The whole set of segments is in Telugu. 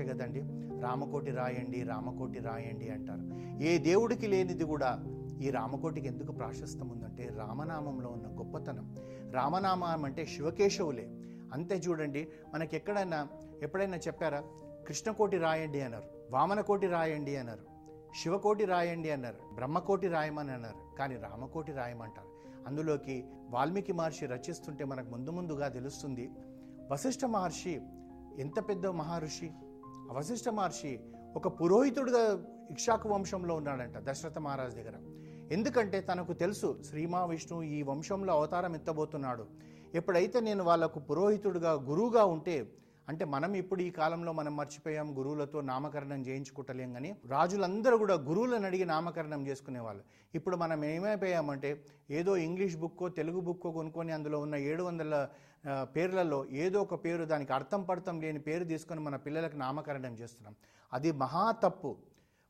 గురించే కదండి? రామకోటి రాయండి రామకోటి రాయండి అంటారు. ఏ దేవుడికి లేనిది కూడా ఈ రామకోటికి ఎందుకు ప్రాశస్తం ఉందంటే రామనామంలో ఉన్న గొప్పతనం. రామనామం అంటే శివకేశవులే. అంతే చూడండి మనకి ఎక్కడైనా ఎప్పుడైనా చెప్పారా? కృష్ణకోటి రాయండి అన్నారు వామనకోటి రాయండి అన్నారు శివకోటి రాయండి అన్నారు బ్రహ్మకోటి రాయమని అన్నారు కానీ రామకోటి రాయమంటారు. అందులోకి వాల్మీకి మహర్షి రచిస్తుంటే మనకు ముందు ముందుగా తెలుస్తుంది వశిష్ఠ మహర్షి ఎంత పెద్ద మహర్షి? అవశిష్ట వశిష్ఠ మహర్షి ఒక పురోహితుడుగా ఇక్షాకు వంశంలో ఉన్నాడంట దశరథ మహారాజ్ దగ్గర. ఎందుకంటే తనకు తెలుసు శ్రీ మహావిష్ణువు ఈ వంశంలో అవతారం ఎత్తబోతున్నాడు. ఎప్పుడైతే నేను వాళ్ళకు పురోహితుడుగా గురువుగా ఉంటే అంటే మనం ఇప్పుడు ఈ కాలంలో మనం మర్చిపోయాం గురువులతో నామకరణం చేయించుకుంటలేం కానీ రాజులందరూ కూడా గురువులను అడిగి నామకరణం చేసుకునేవాళ్ళు. ఇప్పుడు మనం ఏమైపోయామంటే ఏదో ఇంగ్లీష్ బుక్కో తెలుగు బుక్కో కొనుక్కొని అందులో ఉన్న ఏడు వందల పేర్లలో ఏదో ఒక పేరు దానికి అర్థం పడతం లేని పేరు తీసుకొని మన పిల్లలకు నామకరణం చేస్తున్నాం. అది మహా తప్పు.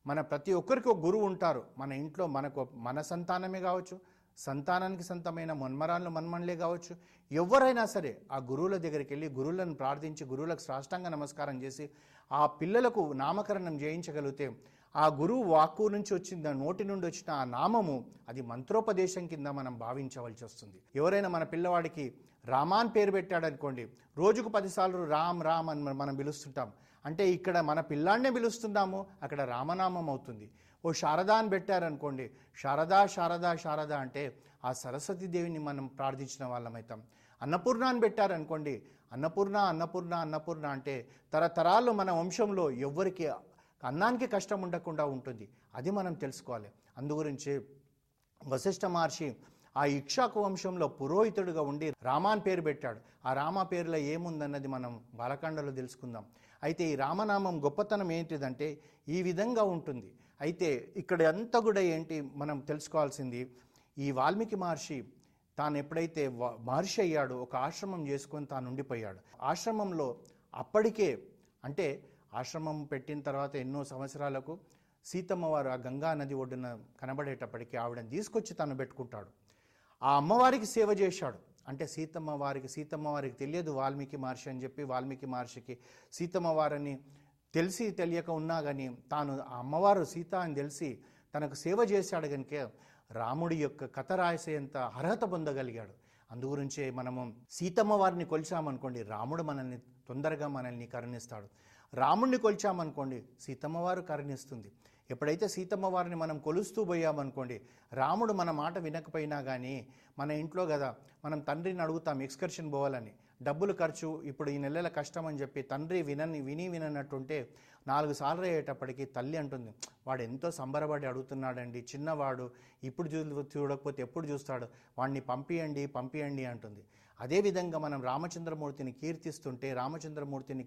మన ప్రతి ఒక్కరికి ఒక గురువు ఉంటారు. మన ఇంట్లో మనకు మన సంతానమే కావచ్చు సంతానానికి సంతమైన మన్మరాన్లు మన్మన్లే కావచ్చు. ఎవరైనా సరే ఆ గురువుల దగ్గరికి వెళ్ళి గురువులను ప్రార్థించి గురువులకు సాష్టాంగ నమస్కారం చేసి ఆ పిల్లలకు నామకరణం చేయించగలిగితే ఆ గురువు వాక్కు నుంచి వచ్చిన నోటి నుండి వచ్చిన ఆ నామము అది మంత్రోపదేశం కింద మనం భావించవలసి వస్తుంది. ఎవరైనా మన పిల్లవాడికి రామాన్ పేరు పెట్టాడనుకోండి రోజుకు పదిసార్లు రామ్ రామ్ అని మనం- పిలుస్తుంటాం. అంటే ఇక్కడ మన పిల్లాడినే పిలుస్తున్నాము అక్కడ రామనామం అవుతుంది. ఓ శారదా అని పెట్టారనుకోండి శారదా శారదా శారదా అంటే ఆ సరస్వతి దేవిని మనం ప్రార్థించిన వాళ్ళమవుతాం అన్నపూర్ణ అని పెట్టారనుకోండి అన్నపూర్ణ అన్నపూర్ణ అన్నపూర్ణ అంటే తరతరాలు మన వంశంలో ఎవ్వరికి అన్నానికి కష్టం ఉండకుండా ఉంటుంది. అది మనం తెలుసుకోవాలి. అందుగురించి వశిష్ఠ మహర్షి ఆ ఇక్షాకు వంశంలో పురోహితుడిగా ఉండి రామాన్ పేరు పెట్టాడు. ఆ రామ పేరులో ఏముందన్నది మనం బాలకాండలో తెలుసుకుందాం. అయితే ఈ రామనామం గొప్పతనం ఏంటిదంటే ఈ విధంగా ఉంటుంది. అయితే ఇక్కడ అంతా కూడా ఏంటి మనం తెలుసుకోవాల్సింది ఈ వాల్మీకి మహర్షి తాను ఎప్పుడైతే మహర్షి అయ్యాడో ఒక ఆశ్రమం చేసుకొని తాను ఉండిపోయాడు. ఆశ్రమంలో అప్పటికే అంటే ఆశ్రమం పెట్టిన తర్వాత ఎన్నో సంవత్సరాలకు సీతమ్మవారు ఆ గంగా నది ఒడ్డున కనబడేటప్పటికీ ఆవిడని తీసుకొచ్చి తను పెట్టుకుంటాడు. ఆ అమ్మవారికి సేవ చేశాడు. అంటే సీతమ్మ వారికి సీతమ్మ వారికి తెలియదు వాల్మీకి మహర్షి అని చెప్పి వాల్మీకి మహర్షికి సీతమ్మ వారని తెలిసి తెలియక ఉన్నా కానీ తాను ఆ అమ్మవారు సీత అని తెలిసి తనకు సేవ చేశాడు కనుక రాముడి యొక్క కథ రాసేంత అర్హత పొందగలిగాడు. అందుగురించే మనము సీతమ్మ వారిని కొలిచామనుకోండి రాముడు మనల్ని తొందరగా మనల్ని కరుణిస్తాడు. రాముడిని కొలిచామనుకోండి సీతమ్మ వారు కరుణిస్తుంది. ఎప్పుడైతే సీతమ్మ వారిని మనం కొలుస్తూ పోయామనుకోండి రాముడు మన మాట వినకపోయినా కానీ మన ఇంట్లో కదా మనం తండ్రిని అడుగుతాం ఎక్స్కర్షన్ పోవాలని. డబ్బులు ఖర్చు ఇప్పుడు ఈ నెలల కష్టం అని చెప్పి తండ్రి వినని విని విననట్టుంటే నాలుగు సార్లు అయ్యేటప్పటికి తల్లి అంటుంది వాడు ఎంతో సంబరపడి అడుగుతున్నాడండి చిన్నవాడు. ఇప్పుడు చూ చూడకపోతే ఎప్పుడు చూస్తాడు? వాడిని పంపియండి పంపియండి అంటుంది. అదేవిధంగా మనం రామచంద్రమూర్తిని కీర్తిస్తుంటే రామచంద్రమూర్తిని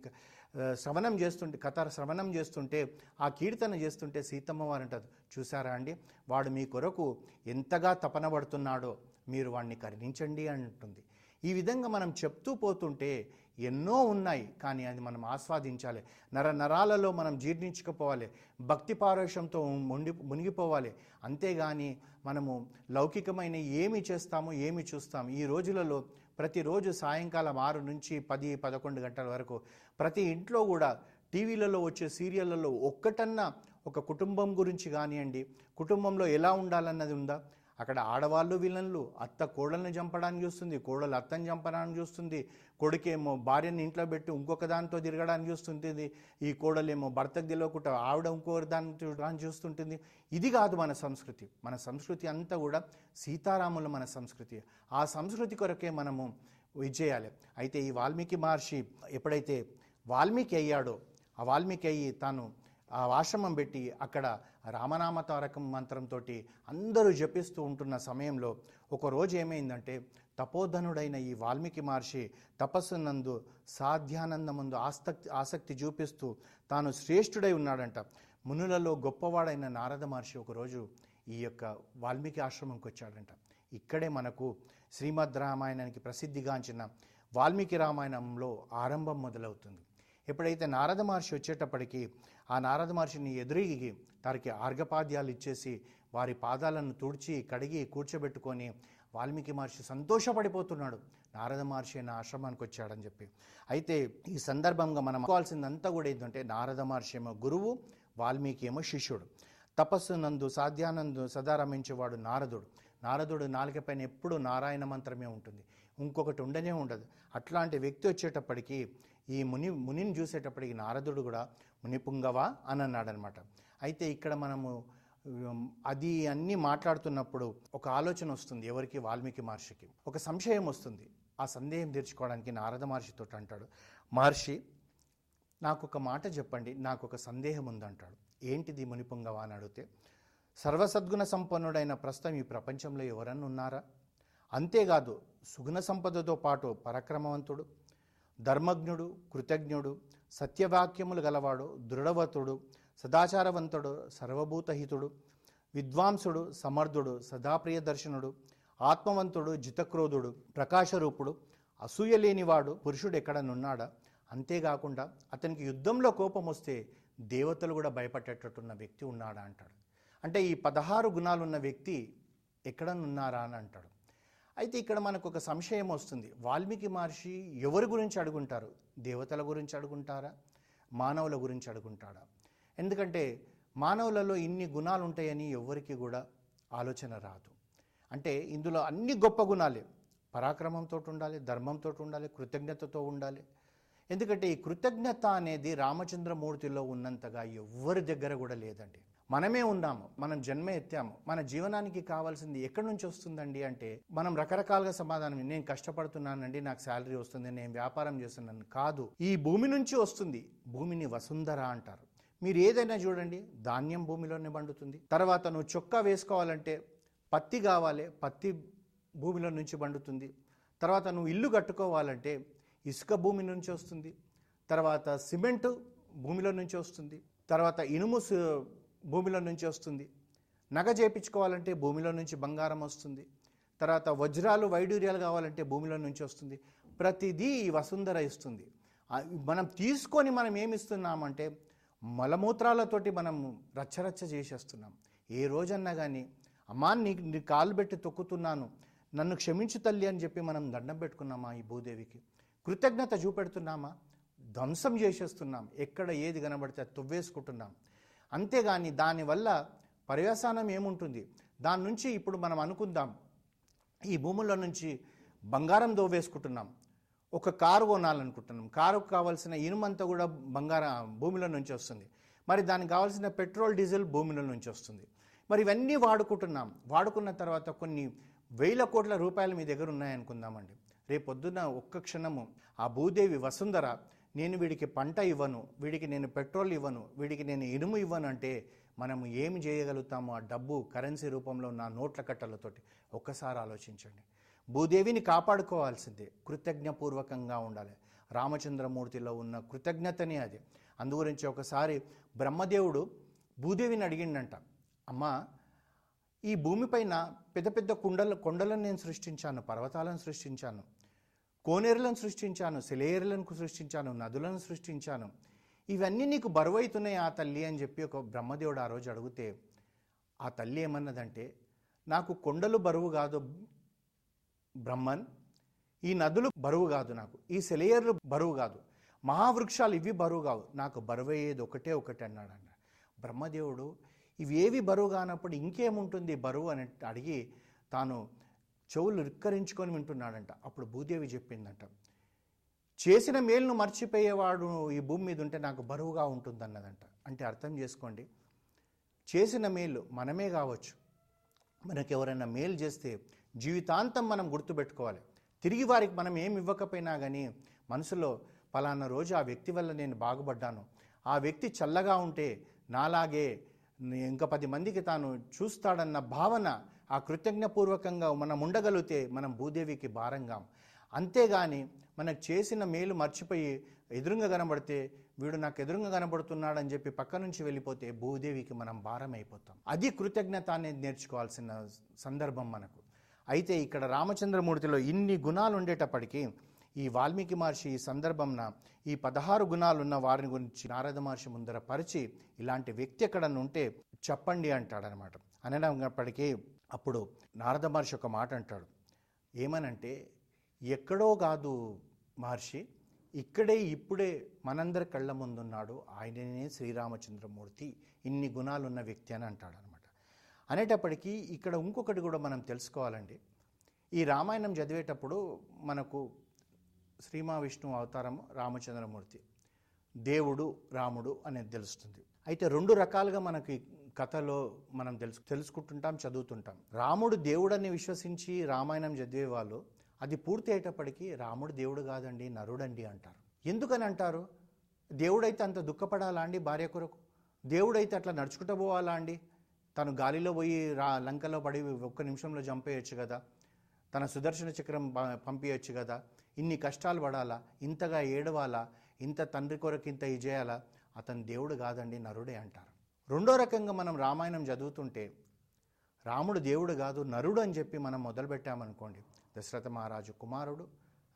శ్రవణం చేస్తుంటే కథ శ్రవణం చేస్తుంటే ఆ కీర్తన చేస్తుంటే సీతమ్మ వారు అంటారు చూసారా అండి? వాడు మీ కొరకు ఎంతగా తపన పడుతున్నాడో మీరు వాడిని కరుణించండి అంటుంది. ఈ విధంగా మనం చెప్తూ పోతుంటే ఎన్నో ఉన్నాయి కానీ అది మనం ఆస్వాదించాలి. నర నరాలలో మనం జీర్ణించుకుపోవాలి. భక్తి పారోషంతో మునిగి మునిగిపోవాలి. అంతేగాని మనము లౌకికమైన ఏమి చేస్తామో ఏమి చూస్తాము ఈ రోజులలో ప్రతిరోజు సాయంకాలం ఆరు నుంచి పది పదకొండు గంటల వరకు ప్రతి ఇంట్లో కూడా టీవీలలో వచ్చే సీరియళ్ళలో ఒక్కటన్నా ఒక కుటుంబం గురించి కానివ్వండి కుటుంబంలో ఎలా ఉండాలన్నది ఉందా? అక్కడ ఆడవాళ్ళు విలన్లు అత్త కోడల్ని చంపడానికి చూస్తుంది కోడలు అత్తని చంపడానికి చూస్తుంది కొడుకేమో భార్యని ఇంట్లో పెట్టి ఇంకొక దానితో తిరగడానికి చూస్తుంటుంది ఈ కోడలేమో భర్తకు తెలియకుండా ఆవిడ ఇంకొక దాన్ని చూడడానికి చూస్తుంటుంది. ఇది కాదు మన సంస్కృతి. మన సంస్కృతి అంతా కూడా సీతారాముల మన సంస్కృతి. ఆ సంస్కృతి కొరకే మనము ఇది చేయాలి. అయితే ఈ వాల్మీకి మహర్షి ఎప్పుడైతే వాల్మీకి అయ్యాడో ఆ వాల్మీకి అయ్యి తాను ఆ ఆశ్రమం పెట్టి అక్కడ రామనామ తారకం మంత్రంతో అందరూ జపిస్తూ ఉంటున్న సమయంలో ఒకరోజు ఏమైందంటే తపోధనుడైన ఈ వాల్మీకి మహర్షి తపస్సునందు సాధ్యానందమందు ఆసక్తి ఆసక్తి చూపిస్తూ తాను శ్రేష్ఠుడై ఉన్నాడంట. మునులలో గొప్పవాడైన నారద మహర్షి ఒకరోజు ఈ యొక్క వాల్మీకి ఆశ్రమంకి వచ్చాడంట. ఇక్కడే మనకు శ్రీమద్ రామాయణానికి ప్రసిద్ధిగాంచిన వాల్మీకి రామాయణంలో ఆరంభం మొదలవుతుంది. ఎప్పుడైతే నారద మహర్షి వచ్చేటప్పటికి ఆ నారద మహర్షిని ఎదురిగి వారికి ఆర్ఘపాద్యాలు ఇచ్చేసి వారి పాదాలను తుడిచి కడిగి కూర్చోబెట్టుకొని వాల్మీకి మహర్షి సంతోషపడిపోతున్నాడు. నారద మహర్షి నా ఆశ్రమానికి వచ్చాడని చెప్పి. అయితే ఈ సందర్భంగా మనం అనుకోవాల్సిందంతా కూడా ఏంటంటే నారద మహర్షి ఏమో గురువు వాల్మీకి ఏమో శిష్యుడు. తపస్సు నందు సాధ్యానందు సదా రమించేవాడు నారదుడు. నారదుడు నాలుక పైన ఎప్పుడు నారాయణ మంత్రమే ఉంటుంది. ఇంకొకటి ఉండనే ఉండదు. అట్లాంటి వ్యక్తి వచ్చేటప్పటికి ఈ ముని మునిని చూసేటప్పటికి నారదుడు కూడా మునిపుంగవా అని అన్నాడనమాట. అయితే ఇక్కడ మనము అది అన్నీ మాట్లాడుతున్నప్పుడు ఒక ఆలోచన వస్తుంది ఎవరికి? వాల్మీకి మహర్షికి. ఒక సంశయం వస్తుంది. ఆ సందేహం తీర్చుకోవడానికి నారద మహర్షితో అంటాడు మహర్షి నాకు ఒక మాట చెప్పండి నాకు ఒక సందేహం ఉందంటాడు. ఏంటిది మునిపుంగవా అని అడిగితే సర్వసద్గుణ సంపన్నుడైన ప్రస్తుతం ఈ ప్రపంచంలో ఎవరన్నా ఉన్నారా? అంతేకాదు సుగుణ సంపదతో పాటు పరక్రమవంతుడు. ధర్మజ్ఞుడు కృతజ్ఞుడు సత్యవాక్యములు గలవాడు దృఢవతుడు సదాచారవంతుడు సర్వభూతహితుడు విద్వాంసుడు సమర్థుడు సదాప్రియదర్శనుడు ఆత్మవంతుడు జితక్రోధుడు ప్రకాశరూపుడు అసూయ లేనివాడు పురుషుడు ఎక్కడనున్నాడా అంతేకాకుండా అతనికి యుద్ధంలో కోపం వస్తే దేవతలు కూడా భయపడేటట్టున్న వ్యక్తి ఉన్నాడా అంటాడు. అంటే ఈ పదహారు గుణాలున్న వ్యక్తి ఎక్కడనున్నారా అని అంటాడు. అయితే ఇక్కడ మనకు ఒక సంశయం వస్తుంది. వాల్మీకి మహర్షి ఎవరి గురించి అడుగుంటారు? దేవతల గురించి అడుగుంటారా? మానవుల గురించి అడుగుంటాడా? ఎందుకంటే మానవులలో ఇన్ని గుణాలు ఉంటాయని ఎవరికి కూడా ఆలోచన రాదు. అంటే ఇందులో అన్ని గొప్ప గుణాలే. పరాక్రమంతో ఉండాలి ధర్మంతో ఉండాలి కృతజ్ఞతతో ఉండాలి. ఎందుకంటే ఈ కృతజ్ఞత అనేది రామచంద్రమూర్తిలో ఉన్నంతగా ఎవ్వరి దగ్గర కూడా లేదండి. మనమే ఉన్నాము మనం జన్మ ఎత్తాము. మన జీవనానికి కావాల్సింది ఎక్కడి నుంచి వస్తుందండి అంటే మనం రకరకాలుగా సమాధానం నేను కష్టపడుతున్నానండి నాకు శాలరీ వస్తుంది నేను వ్యాపారం చేస్తున్నాను. కాదు ఈ భూమి నుంచి వస్తుంది. భూమిని వసుంధర అంటారు. మీరు ఏదైనా చూడండి ధాన్యం భూమిలోనే పండుతుంది. తర్వాత నువ్వు చొక్కా వేసుకోవాలంటే పత్తి కావాలి పత్తి భూమిలో నుంచి పండుతుంది. తర్వాత నువ్వు ఇల్లు కట్టుకోవాలంటే ఇసుక భూమి నుంచి వస్తుంది. తర్వాత సిమెంటు భూమిలో నుంచి వస్తుంది. తర్వాత ఇనుము భూమిలో నుంచి వస్తుంది. నగ చేపించుకోవాలంటే భూమిలో నుంచి బంగారం వస్తుంది. తర్వాత వజ్రాలు వైడూర్యాలు కావాలంటే భూమిలో నుంచి వస్తుంది. ప్రతిదీ ఈ వసుంధర ఇస్తుంది. మనం తీసుకొని మనం ఏమిస్తున్నామంటే మలమూత్రాలతోటి మనం రచ్చరచ్చ చేసేస్తున్నాం. ఏ రోజన్నా కానీ అమ్మా నీ నీ కాలు పెట్టి తొక్కుతున్నాను. నన్ను క్షమించు తల్లి అని చెప్పి మనం దండం పెట్టుకున్నామా ఈ భూదేవికి? కృతజ్ఞత చూపెడుతున్నామా? ధ్వంసం చేసేస్తున్నాం. ఎక్కడ ఏది కనబడితే అది తువ్వేసుకుంటున్నాం. అంతేగాని దానివల్ల పర్యవసానం ఏముంటుంది? దాని నుంచి ఇప్పుడు మనం అనుకుందాం. ఈ భూముల నుంచి బంగారం దోవేసుకుంటున్నాం. ఒక కారు కొనాలనుకుంటున్నాం. కారుకు కావాల్సిన ఇనుమంతా కూడా బంగారం భూమిలో నుంచి వస్తుంది. మరి దానికి కావాల్సిన పెట్రోల్ డీజిల్ భూమిలో నుంచి వస్తుంది. మరి ఇవన్నీ వాడుకుంటున్నాం. వాడుకున్న తర్వాత కొన్ని వేల కోట్ల రూపాయలు మీ దగ్గర ఉన్నాయనుకుందామండి. రేపొద్దున ఒక్క క్షణము ఆ భూదేవి వసుంధర నేను వీడికి పంట ఇవ్వను వీడికి నేను పెట్రోల్ ఇవ్వను వీడికి నేను ఇనుము ఇవ్వను అంటే మనము ఏమి చేయగలుగుతాము ఆ డబ్బు కరెన్సీ రూపంలో ఉన్న నోట్ల కట్టలతోటి? ఒక్కసారి ఆలోచించండి. భూదేవిని కాపాడుకోవాల్సిందే కృతజ్ఞపూర్వకంగా ఉండాలి. రామచంద్రమూర్తిలో ఉన్న కృతజ్ఞతనే అది. అందుగురించి ఒకసారి బ్రహ్మదేవుడు భూదేవిని అడిగిండంట అమ్మా ఈ భూమిపైన పెద్ద పెద్ద కుండల కొండలను నేను సృష్టించాను పర్వతాలను సృష్టించాను. కోనేరులను సృష్టించాను సెలేరులను సృష్టించాను నదులను సృష్టించాను. ఇవన్నీ నీకు బరువైతున్నాయి ఆ తల్లి అని చెప్పి ఒక బ్రహ్మదేవుడు ఆ రోజు అడిగితే ఆ తల్లి ఏమన్నదంటే నాకు కొండలు బరువు కాదు బ్రహ్మన్ ఈ నదులు బరువు కాదు నాకు ఈ సెలయర్లు బరువు కాదు మహావృక్షాలు ఇవి బరువు కావు నాకు బరువు అయ్యేది ఒకటే ఒకటి అన్నాడు అన్న. బ్రహ్మదేవుడు ఇవి ఏవి బరువు కానప్పుడు ఇంకేముంటుంది బరువు అని అడిగి తాను చెవులు రిక్కరించుకొని వింటున్నాడంట. అప్పుడు భూదేవి చెప్పిందంట చేసిన మేలును మర్చిపోయేవాడు ఈ భూమి మీద ఉంటే నాకు బరువుగా ఉంటుందన్నదంట. అంటే అర్థం చేసుకోండి చేసిన మేలు మనమే కావచ్చు. మనకు ఎవరైనా మేలు చేస్తే జీవితాంతం మనం గుర్తుపెట్టుకోవాలి. తిరిగి వారికి మనం ఏమి ఇవ్వకపోయినా కానీ మనసులో పలానా రోజు ఆ వ్యక్తి వల్ల నేను బాగుపడ్డాను. ఆ వ్యక్తి చల్లగా ఉంటే నాలాగే ఇంకా పది మందికి తాను చూస్తాడన్న భావన ఆ కృతజ్ఞపూర్వకంగా మనం ఉండగలిగితే మనం భూదేవికి భారంగా. అంతేగాని మనకు చేసిన మేలు మర్చిపోయి ఎదురుగా కనబడితే వీడు నాకు ఎదురుగా కనబడుతున్నాడని చెప్పి పక్క నుంచి వెళ్ళిపోతే భూదేవికి మనం భారం అయిపోతాం అది కృతజ్ఞత అనేది నేర్చుకోవాల్సిన సందర్భం మనకు. అయితే ఇక్కడ రామచంద్రమూర్తిలో ఇన్ని గుణాలు ఉండేటప్పటికీ ఈ వాల్మీకి మహర్షి ఈ సందర్భంన ఈ పదహారు గుణాలు ఉన్న వారిని గురించి నారద మహర్షి ముందర పరిచి ఇలాంటి వ్యక్తి ఎక్కడన్నా ఉంటే చెప్పండి అంటాడనమాట. అనప్పటికీ అప్పుడు నారద మహర్షి ఒక మాట అంటాడు. ఏమనంటే ఎక్కడో కాదు మహర్షి ఇక్కడే ఇప్పుడే మనందరి కళ్ళ ముందున్నాడు ఆయననే శ్రీరామచంద్రమూర్తి ఇన్ని గుణాలున్న వ్యక్తి అని అంటాడు అనమాట అనేటప్పటికీ ఇక్కడ ఇంకొకటి కూడా మనం తెలుసుకోవాలండి. ఈ రామాయణం చదివేటప్పుడు మనకు శ్రీమా విష్ణు అవతారం రామచంద్రమూర్తి దేవుడు రాముడు అనేది తెలుస్తుంది. అయితే రెండు రకాలుగా మనకి కథలో మనం తెలుసు తెలుసుకుంటుంటాం చదువుతుంటాం. రాముడు దేవుడని విశ్వసించి రామాయణం చదివే వాళ్ళు అది పూర్తి అయ్యేటప్పటికీ రాముడు దేవుడు కాదండి నరుడండి అంటారు. ఎందుకని అంటారు? దేవుడైతే అంత దుఃఖపడాలా అండి భార్య కొరకు? దేవుడైతే అట్లా నడుచుకుంటూ పోవాలా అండి? తను గాలిలో పోయి రా లంకలో పడి ఒక్క నిమిషంలో చంపేయచ్చు కదా? తన సుదర్శన చక్రం పంపించచ్చు కదా? ఇన్ని కష్టాలు పడాలా? ఇంతగా ఏడవాలా? ఇంత తండ్రి కొరకు ఇంత ఇది చేయాలా అతను దేవుడు కాదండి నరుడే అంటారు. రెండో రకంగా మనం రామాయణం చదువుతుంటే రాముడు దేవుడు కాదు నరుడు అని చెప్పి మనం మొదలుపెట్టామనుకోండి. దశరథ మహారాజు కుమారుడు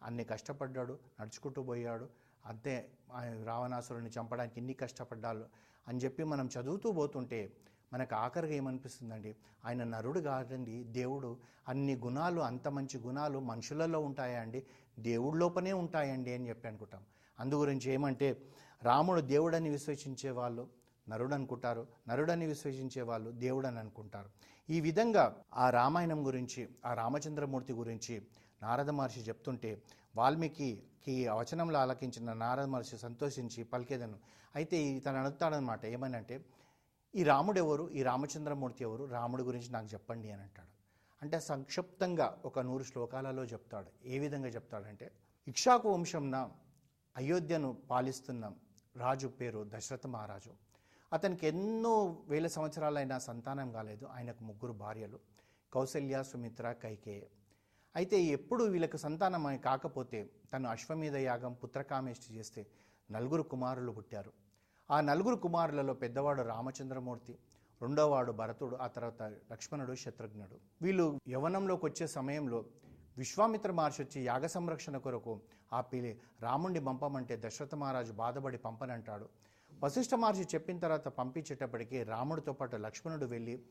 అన్ని కష్టపడ్డాడు నడుచుకుంటూ పోయాడు అంతే ఆయన రావణాసురుని చంపడానికి ఇన్ని కష్టపడ్డాడు అని చెప్పి మనం చదువుతూ పోతుంటే మనకు ఆఖరిగా ఏమనిపిస్తుందండి? ఆయన నరుడు కాదండి దేవుడు. అన్ని గుణాలు అంత మంచి గుణాలు మనుషులలో ఉంటాయా అండి? దేవుడిలోపనే ఉంటాయండి అని చెప్పి అనుకుంటాం. అందు గురించి ఏమంటే రాముడు దేవుడని విశ్వసించే వాళ్ళు నరుడు అనుకుంటారు నరుడని విశ్వసించే వాళ్ళు దేవుడని అనుకుంటారు. ఈ విధంగా ఆ రామాయణం గురించి ఆ రామచంద్రమూర్తి గురించి నారద మహర్షి చెప్తుంటే వాల్మీకి వచనంలో ఆలకించిన నారద మహర్షి సంతోషించి పలికేదను. అయితే తను అడుగుతాడనమాట ఏమనంటే ఈ రాముడు ఎవరు ఈ రామచంద్రమూర్తి ఎవరు? రాముడి గురించి నాకు చెప్పండి అని అంటాడు. అంటే సంక్షిప్తంగా ఒక నూరు శ్లోకాలలో చెప్తాడు. ఏ విధంగా చెప్తాడంటే ఇక్షాకు వంశంన అయోధ్యను పాలిస్తున్న రాజు పేరు దశరథ మహారాజు. అతనికి ఎన్నో వేల సంవత్సరాలైనా సంతానం కాలేదు. ఆయనకు ముగ్గురు భార్యలు కౌశల్య సుమిత్ర కైకేయ. అయితే ఎప్పుడు వీళ్ళకు సంతానం అని కాకపోతే తను అశ్వమేధ యాగం పుత్రకామేష్టి చేస్తే నలుగురు కుమారులు పుట్టారు. ఆ నలుగురు కుమారులలో పెద్దవాడు రామచంద్రమూర్తి రెండోవాడు భరతుడు ఆ తర్వాత లక్ష్మణుడు శత్రుఘ్నుడు. వీళ్ళు యవనంలోకి వచ్చే సమయంలో విశ్వామిత్ర మహర్షి వచ్చి యాగ సంరక్షణ కొరకు ఆ పిలి రాముణ్ణి పంపమంటే దశరథ మహారాజు బాధపడి పంపనంటాడు. వశిష్ఠ మహర్షి చెప్పిన తర్వాత పంపించేటప్పటికి రాముడితో పాటు లక్ష్మణుడు వెళ్ళి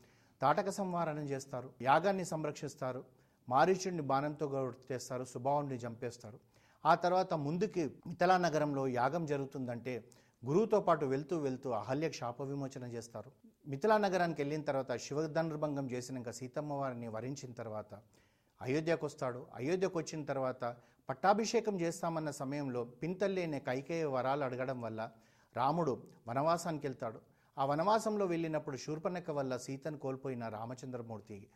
తాటక సంవారణం చేస్తారు యాగాన్ని సంరక్షిస్తారు మారీచుడిని బాణంతో చేస్తారు సుభావుని చంపేస్తారు. ఆ తర్వాత ముందుకి మిథలా నగరంలో యాగం జరుగుతుందంటే గురువుతో పాటు వెళ్తూ వెళ్తూ అహల్య శాప విమోచన చేస్తారు. మిథిలా నగరానికి వెళ్ళిన తర్వాత శివధనుర్భంగం చేసినాక సీతమ్మ వారిని వరించిన తర్వాత అయోధ్యకు వస్తాడు అయోధ్యకు వచ్చిన తర్వాత పట్టాభిషేకం చేస్తామన్న సమయంలో పింతల్లేని కైకేయ వరాలు అడగడం వల్ల రాముడు వనవాసానికి వెళ్తాడు. ఆ వనవాసంలో వెళ్ళినప్పుడు శూర్పణక వల్ల సీతను కోల్పోయిన రామచంద్రమూర్తి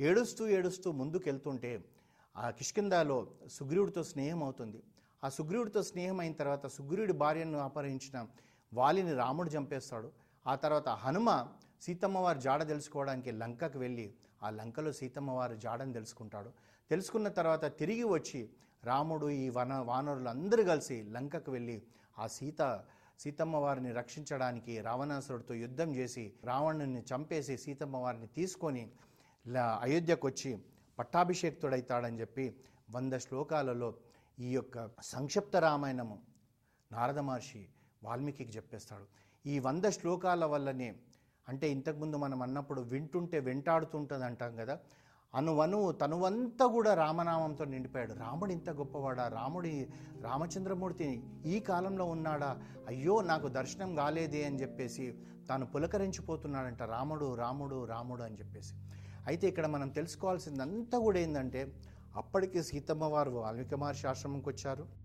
ఏడుస్తూ ఏడుస్తూ ముందుకెళ్తుంటే ఆ కిష్కిందాలో సుగ్రీవుడితో స్నేహం అవుతుంది. ఆ సుగ్రీవుడితో స్నేహం అయిన తర్వాత సుగ్రీవుడి భార్యను అపహరించిన వాలిని రాముడు చంపేస్తాడు. ఆ తర్వాత హనుమ సీతమ్మవారి జాడ తెలుసుకోవడానికి లంకకు వెళ్ళి ఆ లంకలో సీతమ్మ వారు జాడని తెలుసుకుంటాడు. తెలుసుకున్న తర్వాత తిరిగి వచ్చి రాముడు ఈ వన వానరులు అందరూ కలిసి లంకకు వెళ్ళి ఆ సీత సీతమ్మ వారిని రక్షించడానికి రావణాసురుడితో యుద్ధం చేసి రావణుని చంపేసి సీతమ్మ వారిని తీసుకొని అయోధ్యకు వచ్చి పట్టాభిషేక్తుడైతాడని చెప్పి వంద శ్లోకాలలో ఈ యొక్క సంక్షిప్త రామాయణము నారద మహర్షి వాల్మీకి చెప్పేస్తాడు. ఈ వంద శ్లోకాల వల్లనే అంటే ఇంతకుముందు మనం అన్నప్పుడు వింటుంటే వెంటాడుతుంటుంది అంటాం కదా అనువను తనువంతా కూడా రామనామంతో నిండిపోయాడు. రాముడు ఇంత గొప్పవాడా? రాముడి రామచంద్రమూర్తి ఈ కాలంలో ఉన్నాడా? అయ్యో నాకు దర్శనం కాలేదే అని చెప్పేసి తాను పులకరించిపోతున్నాడంట. రాముడు రాముడు రాముడు అని చెప్పేసి. అయితే ఇక్కడ మనం తెలుసుకోవాల్సిందంతా కూడా ఏంటంటే అప్పటికి సీతమ్మ వారు వాల్మీకి మహర్షి ఆశ్రమంకి వచ్చారు